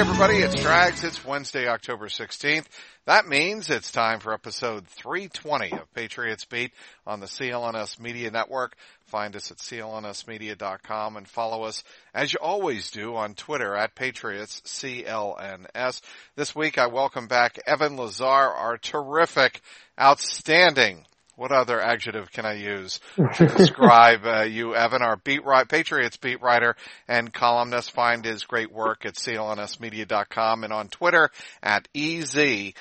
Everybody, it's Drags. It's Wednesday, October 16th. That means it's time for episode 320 of Patriots Beat on the CLNS Media Network. Find us at clnsmedia.com and follow us as you always do on Twitter at Patriots CLNS. This week I welcome back Evan Lazar, our terrific, outstanding what other adjective can I use to describe uh, you, Evan, our beat right, Patriots beat writer and columnist? Find his great work at clnsmedia.com and on Twitter at E-Z-L-A-Z-A-R.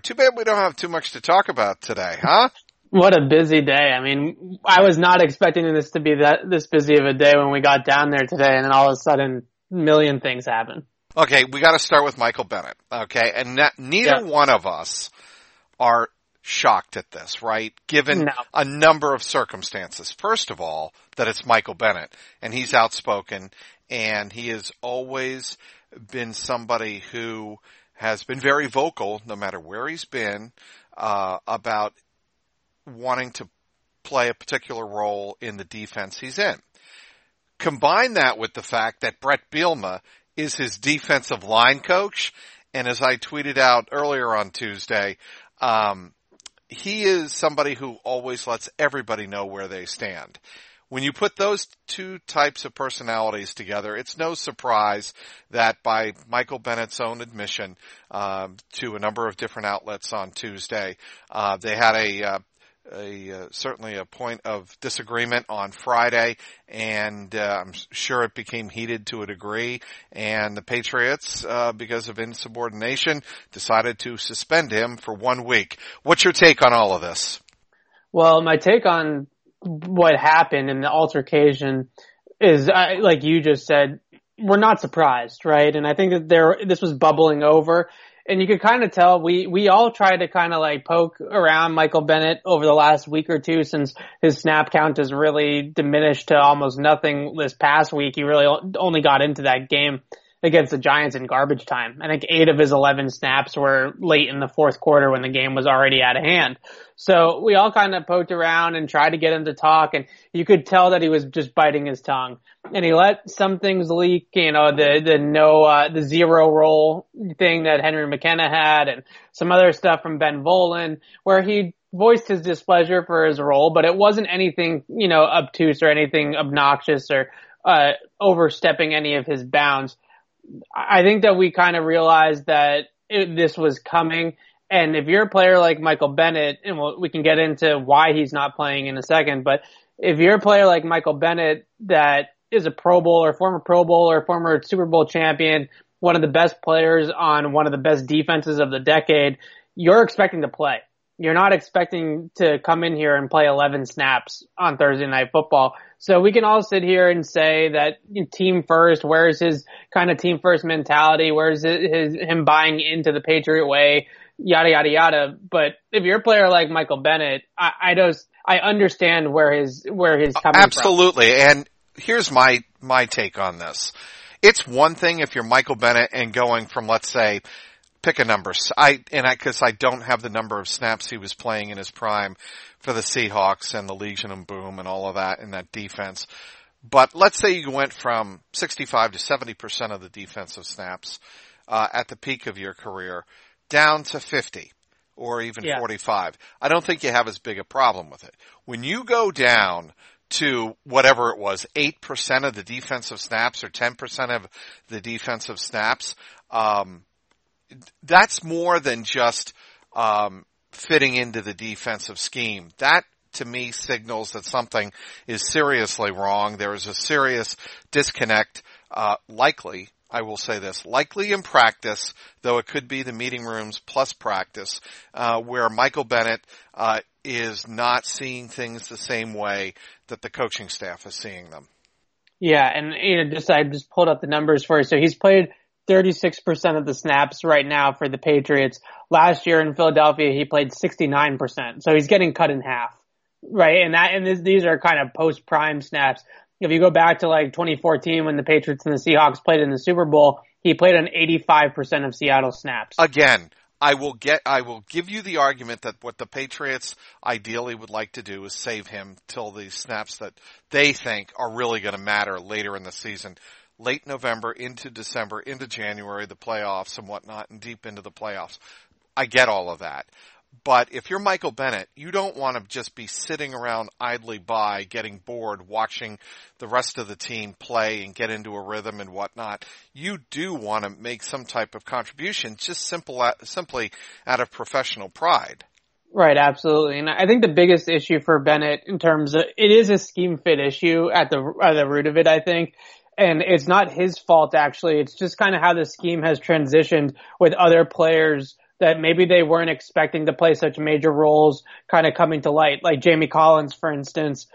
Too bad we don't have too much to talk about today, huh? What a busy day. I mean, I was not expecting this to be that, this busy of a day when we got down there today and then all of a sudden, million things happen. Okay, we gotta start with Michael Bennett, okay? And that, neither yeah. one of us are shocked at this, right? Given no. a number of circumstances. First of all, that it's Michael Bennett and he's outspoken and he has always been somebody who has been very vocal, no matter where he's been, uh, about wanting to play a particular role in the defense he's in. Combine that with the fact that Bret Bielema is his defensive line coach, and as I tweeted out earlier on Tuesday, um, he is somebody who always lets everybody know where they stand. When you put those two types of personalities together, it's no surprise that by Michael Bennett's own admission um, to a number of different outlets on Tuesday, uh, they had a uh, a uh, certainly a point of disagreement on Friday, and uh, I'm sure it became heated to a degree. And the Patriots, uh, because of insubordination, decided to suspend him for one week. What's your take on all of this? Well, my take on what happened in the altercation is, like you just said, we're not surprised, right? And I think that there, this was bubbling over and you could kind of tell we we all tried to kind of like poke around Michael Bennett over the last week or two since his snap count has really diminished to almost nothing this past week. He really only got into that game against the Giants in garbage time. I think eight of his 11 snaps were late in the fourth quarter when the game was already out of hand. So we all kind of poked around and tried to get him to talk and you could tell that he was just biting his tongue. And he let some things leak, you know, the, the no, uh, the zero roll thing that Henry McKenna had and some other stuff from Ben Volin where he voiced his displeasure for his role, but it wasn't anything, you know, obtuse or anything obnoxious or, uh, overstepping any of his bounds. I think that we kind of realized that it, this was coming and if you're a player like Michael Bennett, and we'll, we can get into why he's not playing in a second, but if you're a player like Michael Bennett that is a Pro Bowl or former Pro Bowl or former Super Bowl champion, one of the best players on one of the best defenses of the decade, you're expecting to play. You're not expecting to come in here and play 11 snaps on Thursday night football. So we can all sit here and say that team first, where's his kind of team first mentality? Where's his, him buying into the Patriot way? yada yada yada. But if you're a player like Michael Bennett, I, I just I understand where his where his coming from. Absolutely. From. And here's my my take on this. It's one thing if you're Michael Bennett and going from let's say pick a number. I and I because I don't have the number of snaps he was playing in his prime for the Seahawks and the Legion of Boom and all of that in that defense. But let's say you went from 65 to 70% of the defensive snaps uh, at the peak of your career down to 50 or even yeah. 45. I don't think you have as big a problem with it. When you go down to whatever it was, 8% of the defensive snaps or 10% of the defensive snaps. Um, that's more than just, um, fitting into the defensive scheme. That to me signals that something is seriously wrong. There is a serious disconnect, uh, likely I will say this, likely in practice, though it could be the meeting rooms plus practice, uh, where Michael Bennett uh, is not seeing things the same way that the coaching staff is seeing them. Yeah, and you know, just I just pulled up the numbers for you. So he's played 36% of the snaps right now for the Patriots. Last year in Philadelphia, he played 69%. So he's getting cut in half, right? And that, and this, these are kind of post prime snaps. If you go back to like 2014 when the Patriots and the Seahawks played in the Super Bowl, he played on 85% of Seattle snaps. Again, I will get, I will give you the argument that what the Patriots ideally would like to do is save him till the snaps that they think are really going to matter later in the season. Late November into December into January, the playoffs and whatnot and deep into the playoffs. I get all of that. But if you're Michael Bennett, you don't want to just be sitting around idly by, getting bored, watching the rest of the team play and get into a rhythm and whatnot. You do want to make some type of contribution, just simple, simply out of professional pride. Right, absolutely. And I think the biggest issue for Bennett in terms of, it is a scheme fit issue at the, at the root of it, I think. And it's not his fault actually. It's just kind of how the scheme has transitioned with other players that maybe they weren't expecting to play such major roles kind of coming to light, like Jamie Collins, for instance.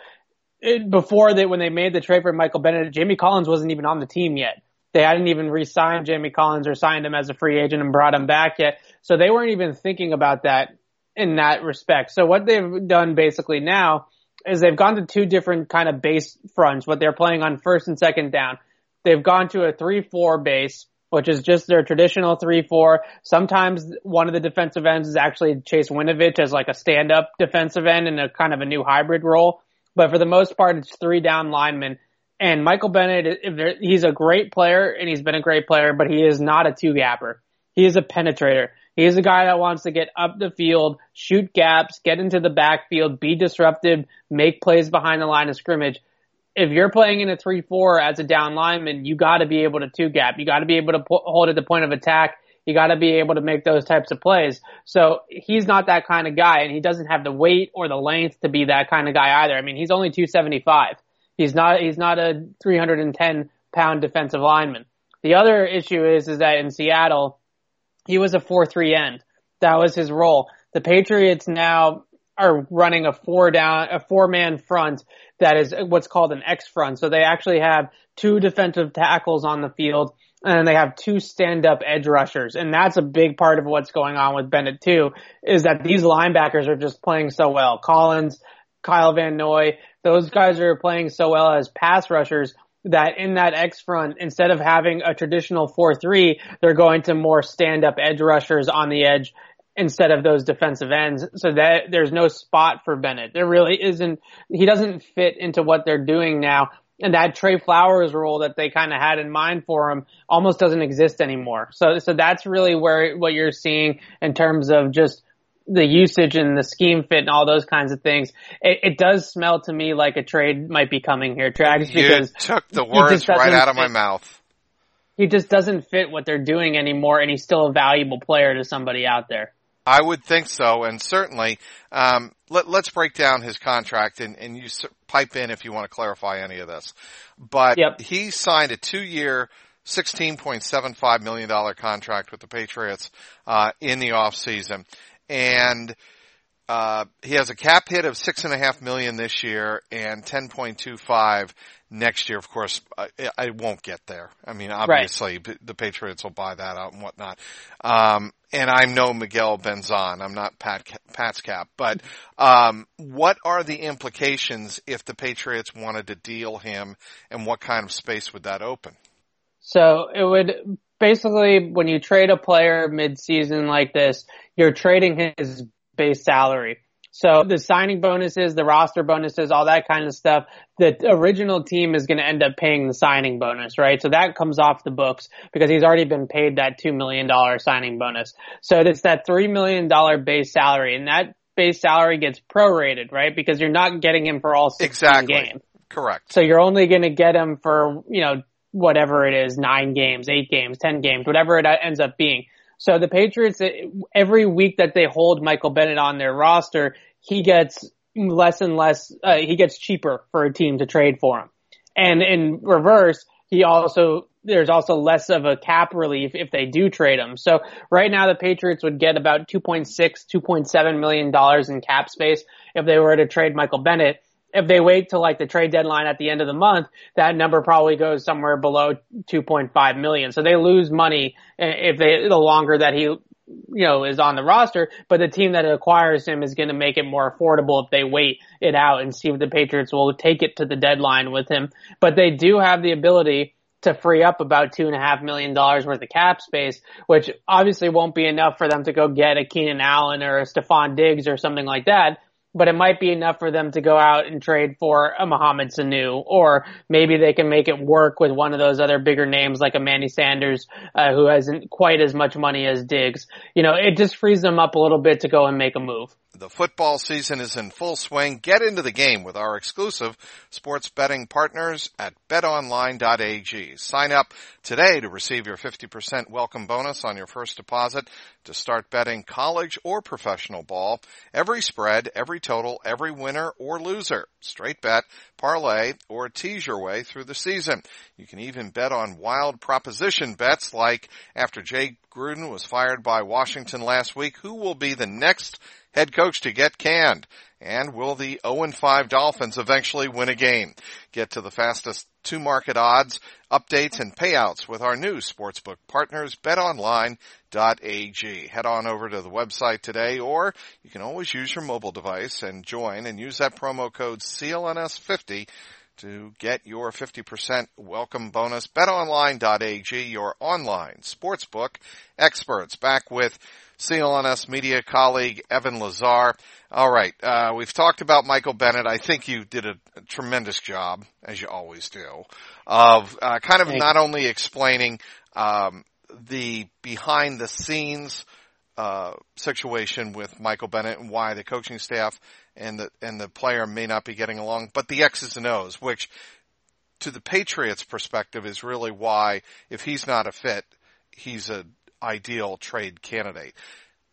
It, before they, when they made the trade for Michael Bennett, Jamie Collins wasn't even on the team yet. They hadn't even re-signed Jamie Collins or signed him as a free agent and brought him back yet. So they weren't even thinking about that in that respect. So what they've done basically now is they've gone to two different kind of base fronts, what they're playing on first and second down. They've gone to a 3-4 base which is just their traditional 3-4. Sometimes one of the defensive ends is actually Chase Winovich as like a stand-up defensive end in a kind of a new hybrid role. But for the most part, it's three down linemen. And Michael Bennett, he's a great player and he's been a great player, but he is not a two-gapper. He is a penetrator. He is a guy that wants to get up the field, shoot gaps, get into the backfield, be disruptive, make plays behind the line of scrimmage if you're playing in a 3-4 as a down lineman, you got to be able to two gap. You got to be able to hold at the point of attack. You got to be able to make those types of plays. So he's not that kind of guy, and he doesn't have the weight or the length to be that kind of guy either. I mean, he's only 275. He's not. He's not a 310 pound defensive lineman. The other issue is is that in Seattle, he was a 4-3 end. That was his role. The Patriots now are running a four down, a four man front that is what's called an X front. So they actually have two defensive tackles on the field and they have two stand up edge rushers. And that's a big part of what's going on with Bennett too, is that these linebackers are just playing so well. Collins, Kyle Van Noy, those guys are playing so well as pass rushers that in that X front, instead of having a traditional 4-3, they're going to more stand-up edge rushers on the edge instead of those defensive ends. So that there's no spot for Bennett. There really isn't. He doesn't fit into what they're doing now. And that Trey Flowers role that they kind of had in mind for him almost doesn't exist anymore. So, so that's really where what you're seeing in terms of just the usage and the scheme fit and all those kinds of things. It, it does smell to me like a trade might be coming here, because you took the words right out of my mouth. He just doesn't fit what they're doing anymore, and he's still a valuable player to somebody out there. I would think so, and certainly, um, let, us break down his contract, and, and you pipe in if you want to clarify any of this. But yep. he signed a two-year, $16.75 million contract with the Patriots, uh, in the off season. And, uh, he has a cap hit of six and a half million this year and 10.25 next year. Of course, I, I won't get there. I mean, obviously right. the Patriots will buy that out and whatnot. Um, and I'm no Miguel Benzan. I'm not Pat, Pat's cap, but, um, what are the implications if the Patriots wanted to deal him and what kind of space would that open? So it would basically, when you trade a player mid-season like this, you're trading his base salary. So the signing bonuses, the roster bonuses, all that kind of stuff, the original team is going to end up paying the signing bonus, right? So that comes off the books because he's already been paid that $2 million signing bonus. So it's that $3 million base salary and that base salary gets prorated, right? Because you're not getting him for all 16 exactly. games. Correct. So you're only going to get him for, you know, whatever it is, nine games, eight games, ten games, whatever it ends up being. So the Patriots, every week that they hold Michael Bennett on their roster, he gets less and less, uh, he gets cheaper for a team to trade for him. And in reverse, he also, there's also less of a cap relief if they do trade him. So right now the Patriots would get about 2.6, 2.7 million dollars in cap space if they were to trade Michael Bennett if they wait till like the trade deadline at the end of the month, that number probably goes somewhere below 2.5 million. So they lose money if they, the longer that he, you know, is on the roster, but the team that acquires him is going to make it more affordable if they wait it out and see if the Patriots will take it to the deadline with him. But they do have the ability to free up about two and a half million dollars worth of cap space, which obviously won't be enough for them to go get a Keenan Allen or a Stefon Diggs or something like that but it might be enough for them to go out and trade for a Mohamed Sanu, or maybe they can make it work with one of those other bigger names like a Manny Sanders, uh, who hasn't quite as much money as Diggs. You know, it just frees them up a little bit to go and make a move. The football season is in full swing. Get into the game with our exclusive sports betting partners at betonline.ag. Sign up today to receive your 50% welcome bonus on your first deposit to start betting college or professional ball. Every spread, every total, every winner or loser. Straight bet, parlay, or tease your way through the season. You can even bet on wild proposition bets like after Jay Gruden was fired by Washington last week, who will be the next head coach to get canned? And will the 0-5 Dolphins eventually win a game? Get to the fastest two market odds, updates, and payouts with our new sportsbook partners, betonline.ag. Head on over to the website today, or you can always use your mobile device and join and use that promo code CLNS50 to get your 50% welcome bonus. BetOnline.ag, your online sportsbook experts. Back with CLNS media colleague Evan Lazar. All right, uh, we've talked about Michael Bennett. I think you did a, a tremendous job, as you always do, of uh, kind of Thanks. not only explaining um, the behind the scenes uh, situation with Michael Bennett and why the coaching staff and the and the player may not be getting along, but the X's and O's, which to the Patriots' perspective is really why if he's not a fit, he's a ideal trade candidate.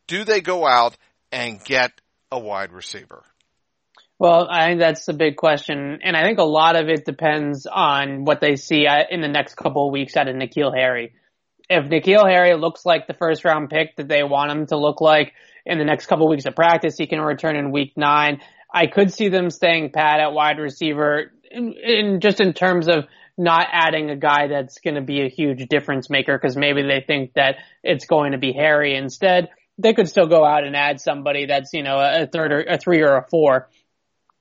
Do they go out and get a wide receiver? Well, I think that's the big question, and I think a lot of it depends on what they see uh, in the next couple of weeks out of N'Keal Harry. If N'Keal Harry looks like the first round pick that they want him to look like in the next couple of weeks of practice, he can return in week nine. I could see them staying pat at wide receiver in, in just in terms of not adding a guy that's going to be a huge difference maker because maybe they think that it's going to be Harry instead. They could still go out and add somebody that's, you know, a third or a three or a four.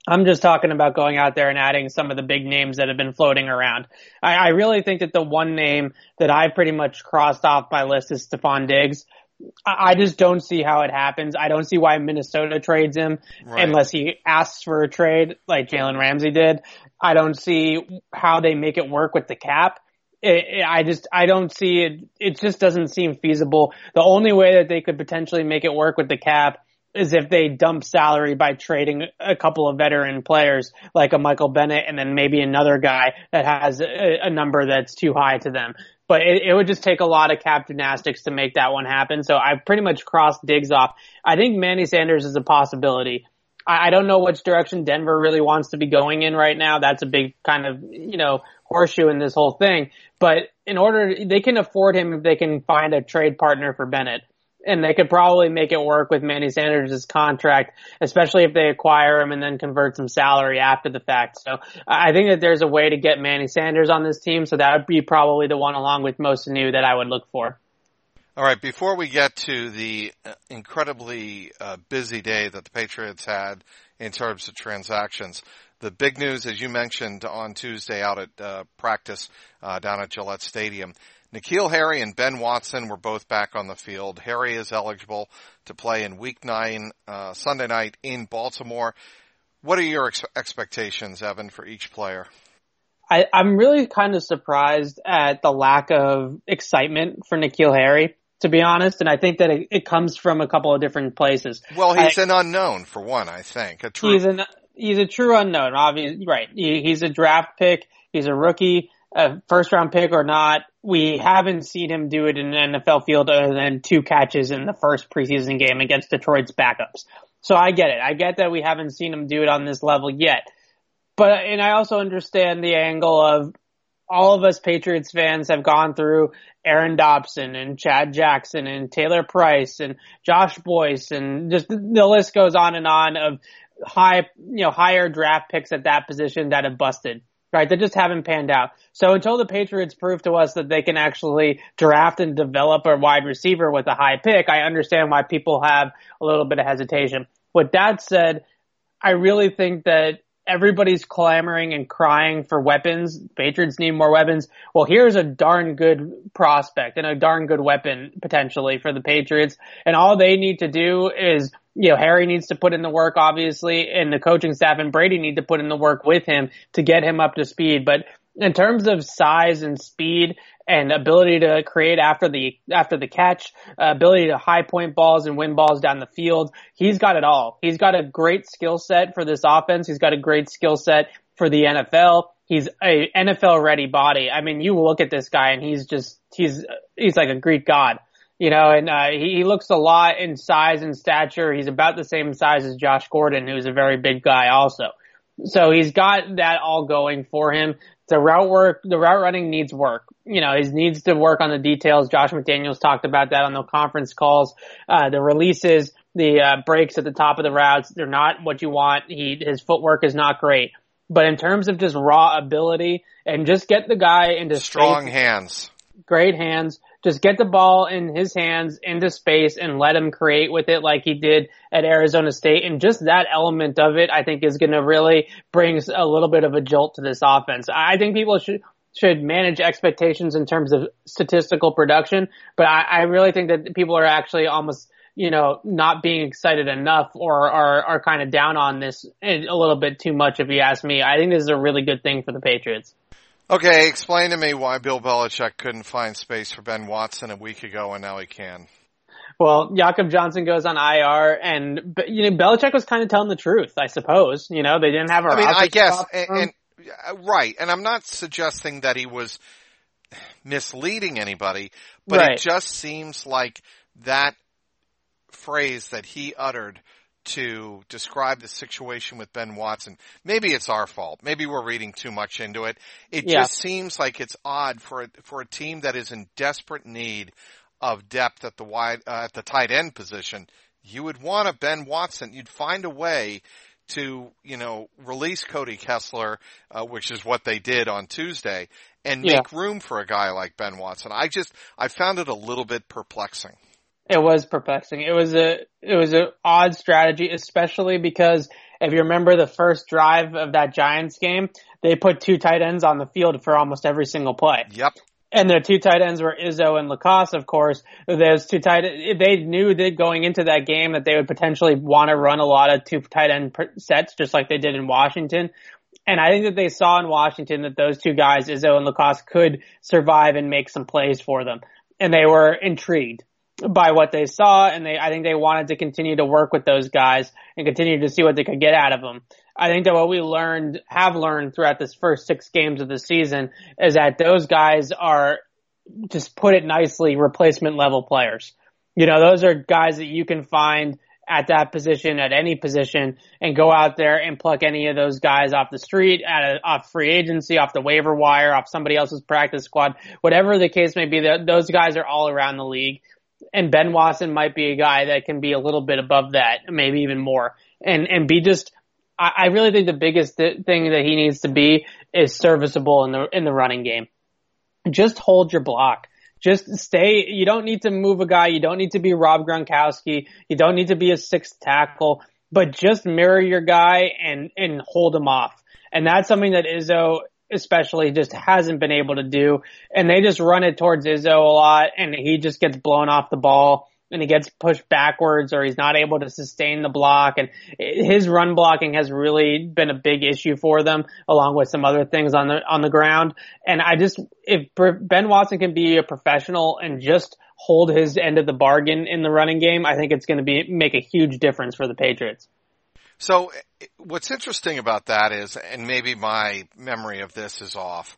I'm just talking about going out there and adding some of the big names that have been floating around. I, I really think that the one name that I pretty much crossed off my list is Stefon Diggs. I just don't see how it happens. I don't see why Minnesota trades him right. unless he asks for a trade like Jalen Ramsey did. I don't see how they make it work with the cap. It, it, I just, I don't see it. It just doesn't seem feasible. The only way that they could potentially make it work with the cap is if they dump salary by trading a couple of veteran players like a Michael Bennett and then maybe another guy that has a, a number that's too high to them. But it, it, would just take a lot of cap gymnastics to make that one happen. So I pretty much crossed Diggs off. I think Manny Sanders is a possibility. I, I don't know which direction Denver really wants to be going in right now. That's a big kind of, you know, horseshoe in this whole thing. But in order, they can afford him if they can find a trade partner for Bennett. And they could probably make it work with Manny Sanders' contract, especially if they acquire him and then convert some salary after the fact. So I think that there's a way to get Manny Sanders on this team. So that would be probably the one along with Mo Sanu that I would look for. All right, before we get to the uh, incredibly uh, busy day that the Patriots had in terms of transactions, the big news, as you mentioned on Tuesday out at uh, practice uh, down at Gillette Stadium, N'Keal Harry and Ben Watson were both back on the field. Harry is eligible to play in Week Nine uh, Sunday night in Baltimore. What are your ex- expectations, Evan, for each player? I, I'm really kind of surprised at the lack of excitement for N'Keal Harry. to be honest, and I think that it, it comes from a couple of different places. Well, he's I, an unknown for one, I think. A true... He's an he's a true unknown. Obviously, right? He, he's a draft pick. He's a rookie, a first round pick or not. We haven't seen him do it in an NFL field other than two catches in the first preseason game against Detroit's backups. So I get it. I get that we haven't seen him do it on this level yet. But, and I also understand the angle of all of us Patriots fans have gone through Aaron Dobson and Chad Jackson and Taylor Price and Josh Boyce and just the list goes on and on of high, you know, higher draft picks at that position that have busted, right? That just haven't panned out. So until the Patriots prove to us that they can actually draft and develop a wide receiver with a high pick, I understand why people have a little bit of hesitation. With that said, I really think that everybody's clamoring and crying for weapons. Patriots need more weapons. Well, here's a darn good prospect and a darn good weapon potentially for the Patriots. And all they need to do is, you know, Harry needs to put in the work, obviously, and the coaching staff and Brady need to put in the work with him to get him up to speed. But in terms of size and speed and ability to create after the after the catch, uh, ability to high point balls and win balls down the field. He's got it all. He's got a great skill set for this offense. He's got a great skill set for the NFL. He's a NFL ready body. I mean, you look at this guy and he's just he's he's like a Greek god. You know, and uh, he, he looks a lot in size and stature. He's about the same size as Josh Gordon, who's a very big guy also. So he's got that all going for him. The route work, the route running needs work. You know, he needs to work on the details. Josh McDaniels talked about that on the conference calls. Uh, the releases, the uh, breaks at the top of the routes, they're not what you want. He, his footwork is not great. But in terms of just raw ability and just get the guy into strong space, hands, great hands, just get the ball in his hands into space and let him create with it like he did at Arizona State. And just that element of it, I think is going to really bring a little bit of a jolt to this offense. I think people should, should manage expectations in terms of statistical production, but I, I really think that people are actually almost, you know, not being excited enough or are, are kind of down on this a little bit too much if you ask me. I think this is a really good thing for the Patriots. Okay, explain to me why Bill Belichick couldn't find space for Ben Watson a week ago and now he can. Well, Jakob Johnson goes on IR, and you know Belichick was kind of telling the truth, I suppose. You know, they didn't have a. I mean, I guess, and, and, uh, right, and I'm not suggesting that he was misleading anybody, but right. it just seems like that phrase that he uttered to describe the situation with Ben Watson. Maybe it's our fault. Maybe we're reading too much into it. It yeah. just seems like it's odd for a, for a team that is in desperate need of depth at the wide uh, at the tight end position. You would want a Ben Watson. You'd find a way to you know release Cody Kessler, uh, which is what they did on Tuesday, and make yeah. room for a guy like Ben Watson. I just I found it a little bit perplexing. It was perplexing. It was a it was an odd strategy, especially because if you remember the first drive of that Giants game, they put two tight ends on the field for almost every single play. Yep. And the two tight ends were Izzo and LaCosse, of course. Those two tight, they knew that going into that game that they would potentially want to run a lot of two tight end sets, just like they did in Washington. And I think that they saw in Washington that those two guys, Izzo and LaCosse, could survive and make some plays for them. And they were intrigued by what they saw, and they I think they wanted to continue to work with those guys and continue to see what they could get out of them. I think that what we learned, have learned throughout this first six games of the season is that those guys are, just put it nicely, replacement level players. You know, those are guys that you can find at that position, at any position, and go out there and pluck any of those guys off the street, at a, off free agency, off the waiver wire, off somebody else's practice squad, whatever the case may be. Those guys are all around the league and Ben Watson might be a guy that can be a little bit above that, maybe even more, and and be just. I, I really think the biggest th- thing that he needs to be is serviceable in the in the running game. Just hold your block. Just stay. You don't need to move a guy. You don't need to be Rob Gronkowski. You don't need to be a sixth tackle. But just mirror your guy and and hold him off. And that's something that Izzo especially just hasn't been able to do. And they just run it towards Izzo a lot and he just gets blown off the ball and he gets pushed backwards or he's not able to sustain the block. And his run blocking has really been a big issue for them along with some other things on the, on the ground. And I just, if Ben Watson can be a professional and just hold his end of the bargain in the running game, I think it's going to be make a huge difference for the Patriots. So what's interesting about that is, and maybe my memory of this is off.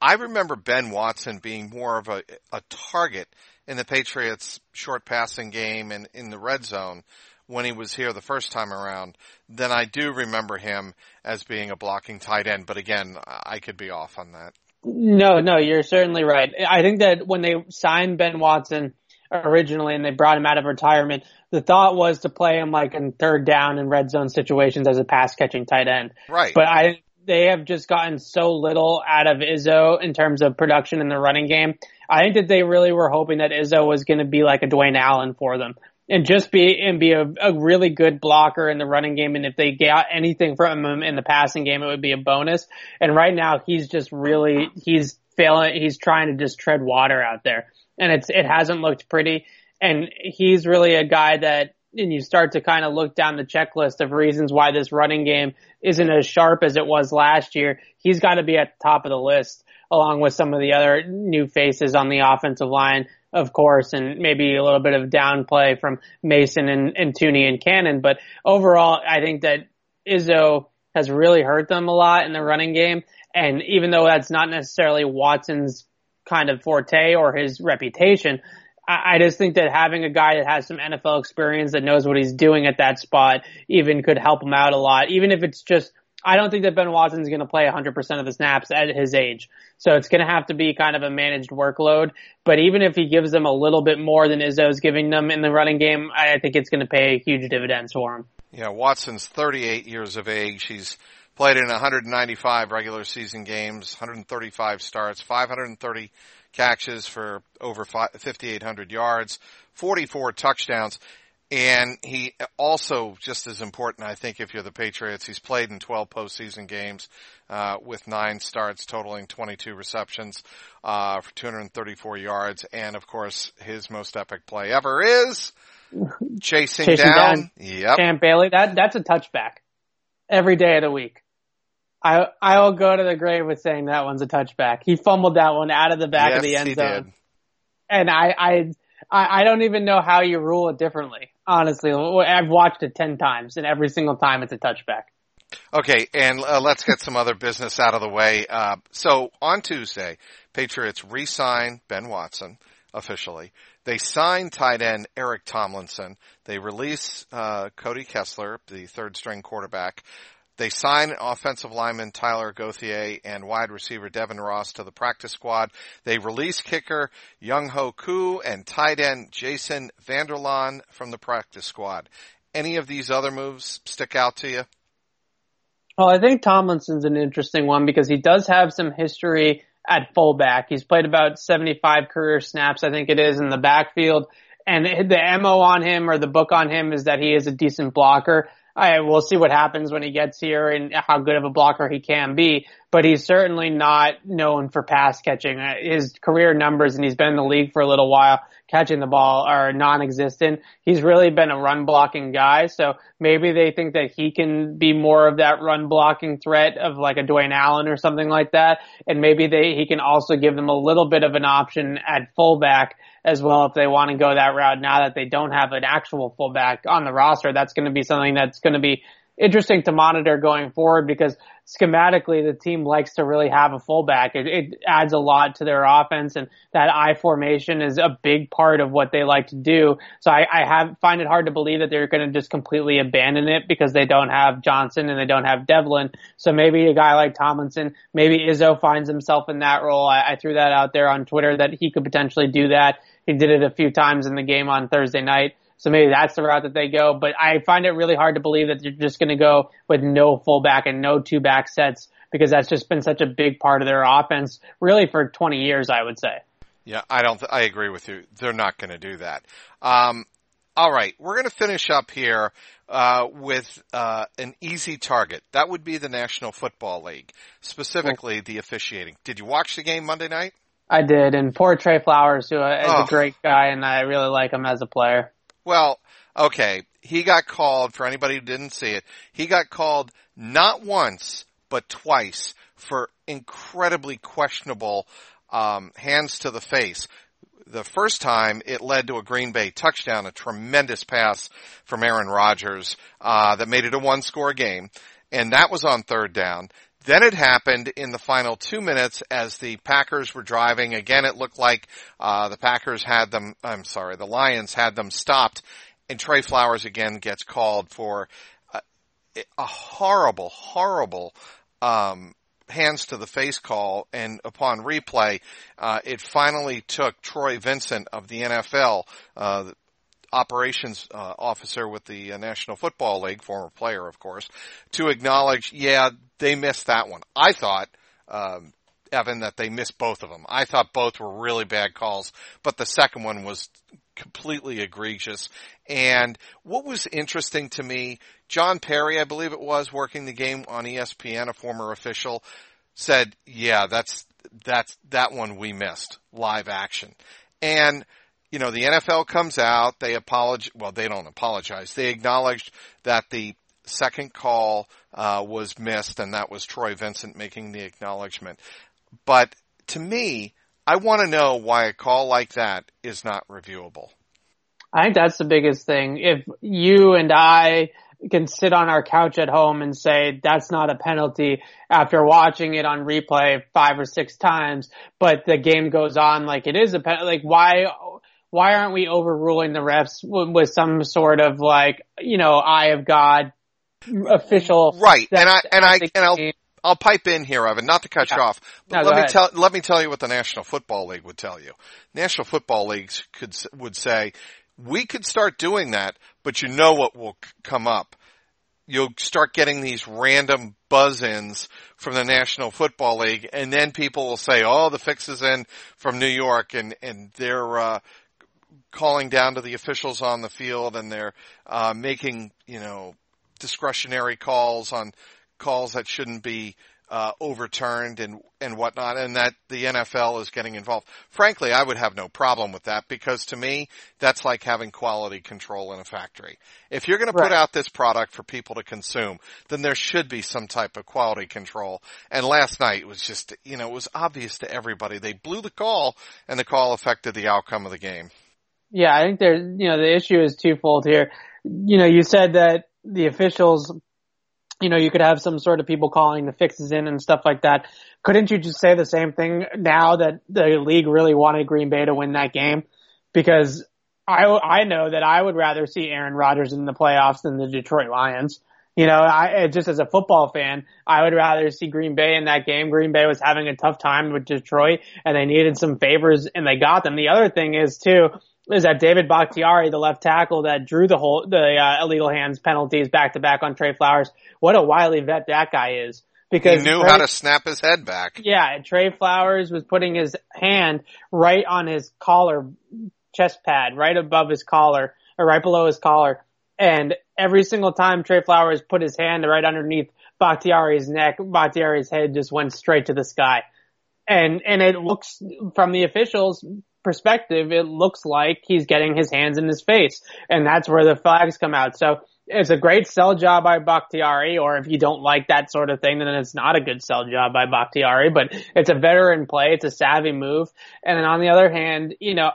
I remember Ben Watson being more of a, a target in the Patriots short passing game and in the red zone when he was here the first time around than I do remember him as being a blocking tight end. But again, I could be off on that. No, no, you're certainly right. I think that when they signed Ben Watson originally and they brought him out of retirement, the thought was to play him like in third down and red zone situations as a pass catching tight end. Right. But I, they have just gotten so little out of Izzo in terms of production in the running game. I think that they really were hoping that Izzo was going to be like a Dwayne Allen for them and just be and be a, a, really good blocker in the running game. And if they got anything from him in the passing game, it would be a bonus. And right now, he's just really he's failing. He's trying to just tread water out there, and it's it hasn't looked pretty. And he's really a guy that. And you start to kind of look down the checklist of reasons why this running game isn't as sharp as it was last year. He's got to be at the top of the list along with some of the other new faces on the offensive line of course, and maybe a little bit of downplay from Mason and, and Thuney and Cannon. But overall, I think that Izzo has really hurt them a lot in the running game. And even though that's not necessarily Watson's kind of forte or his reputation, I, I just think that having a guy that has some NFL experience that knows what he's doing at that spot even could help him out a lot, even if it's just I don't think that Ben Watson is going to play 100% of the snaps at his age. So it's going to have to be kind of a managed workload. But even if he gives them a little bit more than Izzo's giving them in the running game, I think it's going to pay huge dividends for him. Yeah, Watson's 38 years of age. He's played in 195 regular season games, 135 starts, 530 catches for over 5,800 yards, 44 touchdowns. And he also, just as important, I think, if you're the Patriots, he's played in 12 postseason games, uh, with nine starts totaling 22 receptions, uh, for 234 yards. And of course, his most epic play ever is chasing, chasing down. down. Yep. Champ Bailey. That, that's a touchback every day of the week. I, I will go to the grave with saying that one's a touchback. He fumbled that one out of the back yes, of the end zone. Did. And I, I, I, I don't even know how you rule it differently. Honestly, I've watched it ten times, and every single time it's a touchback. Okay, and uh, let's get some other business out of the way. Uh, so on Tuesday, Patriots re-sign Ben Watson officially. They sign tight end Eric Tomlinson. They release uh, Cody Kessler, the third string quarterback. They sign offensive lineman Tyler Gauthier and wide receiver Devin Ross to the practice squad. They release kicker Younghoe Koo and tight end Jason Vanderlaan from the practice squad. Any of these other moves stick out to you? Well, I think Tomlinson's an interesting one because he does have some history at fullback. He's played about 75 career snaps, I think it is, in the backfield. And the MO on him or the book on him is that he is a decent blocker. I we'll see what happens when he gets here and how good of a blocker he can be. But he's certainly not known for pass catching. Uh, his career numbers, and he's been in the league for a little while, catching the ball are non-existent. He's really been a run blocking guy. So maybe they think that he can be more of that run blocking threat of like a Dwayne Allen or something like that. And maybe they he can also give them a little bit of an option at fullback as well if they want to go that route now that they don't have an actual fullback on the roster. That's going to be something that's going to be interesting to monitor going forward because schematically the team likes to really have a fullback. It, it, adds a lot to their offense and that I formation is a big part of what they like to do. So I, I have find it hard to believe that they're going to just completely abandon it because they don't have Johnson and they don't have Develin. So maybe a guy like Tomlinson, maybe Izzo finds himself in that role. I, I threw that out there on Twitter that he could potentially do that. He did it a few times in the game on Thursday night. So maybe that's the route that they go. But I find it really hard to believe that they're just going to go with no fullback and no two back sets because that's just been such a big part of their offense really for 20 years, I would say. Yeah, I don't, th- I agree with you. They're not going to do that. Um, all right. We're going to finish up here, uh, with, uh, an easy target. That would be the National Football League, specifically the officiating. Did you watch the game Monday night? I did, and poor Trey Flowers, who is oh. a great guy, and I really like him as a player. Well, okay, he got called, for anybody who didn't see it, he got called not once, but twice for incredibly questionable um, hands to the face. the first time it led to a Green Bay touchdown, a tremendous pass from Aaron Rodgers, uh, that made it a one score game. And that was on third down. Then it happened in the final two minutes as the Packers were driving. Again, it looked like, uh, the Packers had them, I'm sorry, the Lions had them stopped and Trey Flowers again gets called for a, a horrible, horrible, um, hands to the face call and upon replay, uh, it finally took Troy Vincent of the NFL, uh, operations uh, officer with the uh, National Football League, former player, of course, to acknowledge, yeah, they missed that one. I thought, um, Evan, that they missed both of them. I thought both were really bad calls, but the second one was completely egregious. And what was interesting to me, John Parry, I believe it was, working the game on ESPN, a former official, said, yeah, that's, that's, that one we missed, live action. And, you know, the NFL comes out, they apologize, well, they don't apologize. They acknowledged that the second call, uh, was missed and that was Troy Vincent making the acknowledgement. But to me, I want to know why a call like that is not reviewable. I think that's the biggest thing. If you and I can sit on our couch at home and say that's not a penalty after watching it on replay five or six times, but the game goes on like it is a penalty, like why, why aren't we overruling the refs with, with some sort of like, you know, eye of God official? Right. And I, and I, and I'll, I'll pipe in here, Evan, not to cut yeah. you off, but no, let me ahead. tell, let me tell you what the National Football League would tell you. National Football Leagues could, would say, we could start doing that, but you know what will come up. You'll start getting these random buzz-ins from the National Football League, and then people will say, "Oh, the fix is in from New York," and and they're uh, calling down to the officials on the field, and they're uh, making you know discretionary calls on calls that shouldn't be uh, overturned and and whatnot, and that the NFL is getting involved. Frankly, I would have no problem with that because to me, that's like having quality control in a factory. If you're going to put out this product for people to consume, then there should be some type of quality control. And last night was just, you know, it was obvious to everybody. They blew the call, and the call affected the outcome of the game. Yeah, I think there's, you know, the issue is twofold here. You know, you said that the officials you know, you could have some sort of people calling the fixes in and stuff like that. Couldn't you just say the same thing now that the league really wanted Green Bay to win that game? Because I, I know that I would rather see Aaron Rodgers in the playoffs than the Detroit Lions. You know, I, just as a football fan, I would rather see Green Bay in that game. Green Bay was having a tough time with Detroit and they needed some favors and they got them. The other thing is too, is that David Bakhtiari, the left tackle that drew the whole the uh, illegal hands penalties back to back on Trey Flowers. What a wily vet that guy is. Because he knew Trey, how to snap his head back. Yeah, Trey Flowers was putting his hand right on his collar, chest pad, right above his collar, or right below his collar. And every single time Trey Flowers put his hand right underneath Bakhtiari's neck, Bakhtiari's head just went straight to the sky. And, and it looks from the officials, perspective, it looks like he's getting his hands in his face. And that's where the flags come out. So it's a great sell job by Bakhtiari, or if you don't like that sort of thing, then it's not a good sell job by Bakhtiari, but it's a veteran play. It's a savvy move. And then on the other hand, you know,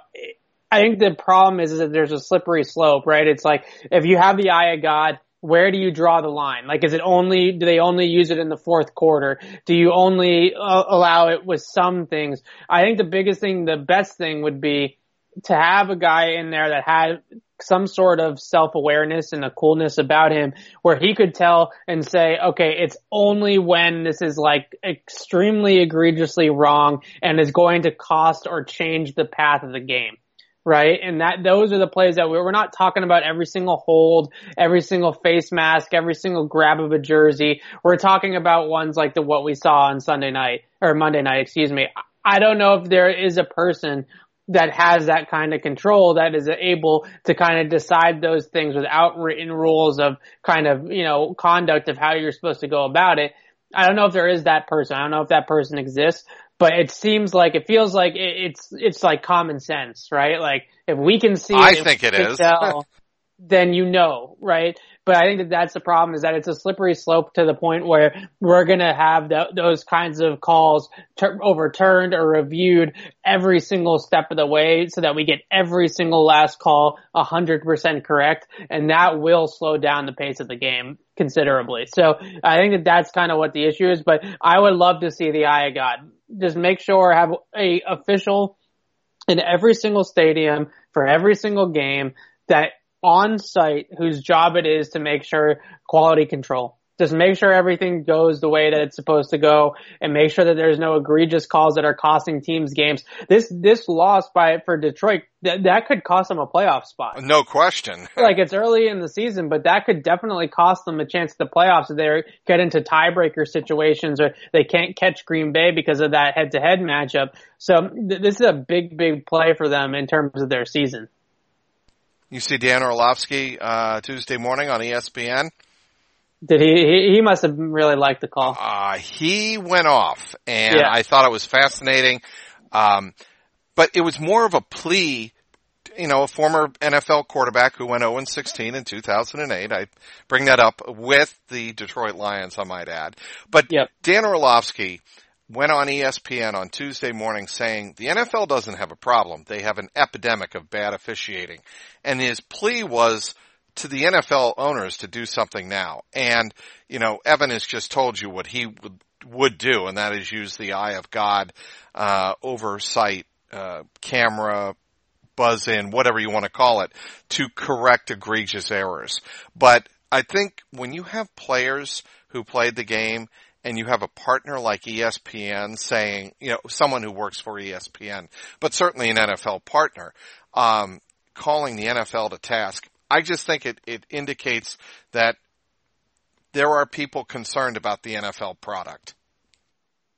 I think the problem is, is that there's a slippery slope, right? It's like, if you have the eye of God, where do you draw the line? Like, is it only, do they only use it in the fourth quarter? Do you only uh, allow it with some things? I think the biggest thing, the best thing would be to have a guy in there that had some sort of self-awareness and a coolness about him where he could tell and say, okay, it's only when this is like extremely egregiously wrong and is going to cost or change the path of the game right? And that those are the plays that we're, we're not talking about every single hold, every single face mask, every single grab of a jersey. We're talking about ones like the what we saw on Sunday night or Monday night, excuse me. I don't know if there is a person that has that kind of control that is able to kind of decide those things without written rules of kind of, you know, conduct of how you're supposed to go about it. I don't know if there is that person. I don't know if that person exists, but it seems like it feels like it, it's it's like common sense, right? Like if we can see, I think it is. Tell, then you know, right? but I think that that's the problem is that it's a slippery slope to the point where we're going to have the, those kinds of calls ter- overturned or reviewed every single step of the way so that we get every single last call 100% correct. And that will slow down the pace of the game considerably. So I think that that's kind of what the issue is, but I would love to see the eye of God. Just make sure have a official in every single stadium for every single game that on site whose job it is to make sure quality control. Just make sure everything goes the way that it's supposed to go and make sure that there's no egregious calls that are costing teams games. This, this loss by, for Detroit, that, that could cost them a playoff spot. No question. like it's early in the season, but that could definitely cost them a chance at the playoffs if they get into tiebreaker situations or they can't catch Green Bay because of that head to head matchup. So th- this is a big, big play for them in terms of their season. You see Dan Orlovsky uh, Tuesday morning on ESPN. Did he? He must have really liked the call. Uh, he went off, and yeah. I thought it was fascinating. Um, but it was more of a plea. You know, a former NFL quarterback who went 0 16 in 2008. I bring that up with the Detroit Lions, I might add. But yep. Dan Orlovsky went on ESPN on Tuesday morning saying the NFL doesn't have a problem. They have an epidemic of bad officiating. And his plea was to the NFL owners to do something now. And, you know, Evan has just told you what he would, would do, and that is use the eye of God, uh, oversight, uh, camera, buzz in, whatever you want to call it, to correct egregious errors. But I think when you have players who played the game and you have a partner like ESPN saying, you know, someone who works for ESPN, but certainly an NFL partner, um, calling the NFL to task, I just think it, it indicates that there are people concerned about the NFL product.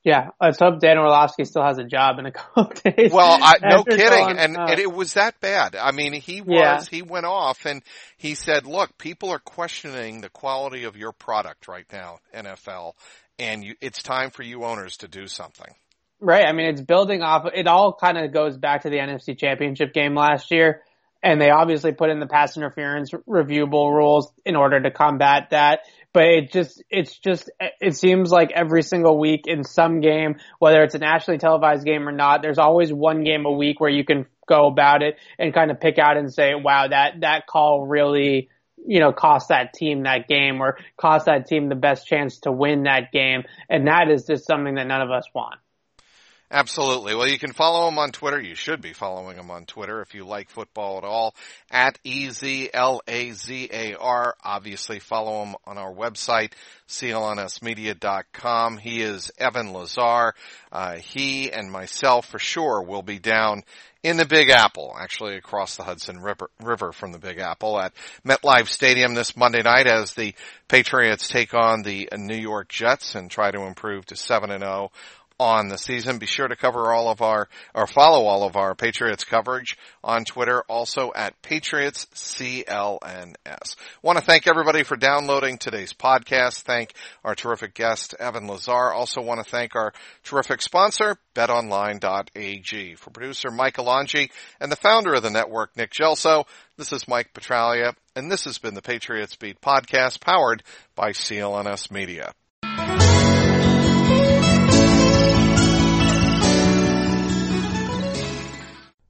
Yeah, let's hope Dan Orlovsky still has a job in a couple days. Well, I, no kidding, and, uh, and it was that bad. I mean, he was yeah. he went off and he said, "Look, people are questioning the quality of your product right now, NFL, and you, it's time for you owners to do something. Right. I mean, it's building off. It all kind of goes back to the NFC Championship game last year, and they obviously put in the pass interference reviewable rules in order to combat that. But it just, it's just, it seems like every single week in some game, whether it's a nationally televised game or not, there's always one game a week where you can go about it and kind of pick out and say, wow, that, that call really you know, cost that team that game or cost that team the best chance to win that game. And that is just something that none of us want. Absolutely. Well, you can follow him on Twitter. You should be following him on Twitter if you like football at all at E-Z-L-A-Z-A-R. Obviously follow him on our website, clnsmedia.com. He is Evan Lazar. Uh, he and myself for sure will be down in the Big Apple, actually across the Hudson River, River from the Big Apple at MetLife Stadium this Monday night as the Patriots take on the New York Jets and try to improve to 7 and 0 on the season. Be sure to cover all of our, or follow all of our Patriots coverage on Twitter, also at Patriots CLNS. Want to thank everybody for downloading today's podcast. Thank our terrific guest, Evan Lazar. Also want to thank our terrific sponsor, betonline.ag. For producer Mike Alonji and the founder of the network, Nick Gelso, this is Mike Petraglia, and this has been the Patriots Beat podcast powered by CLNS Media.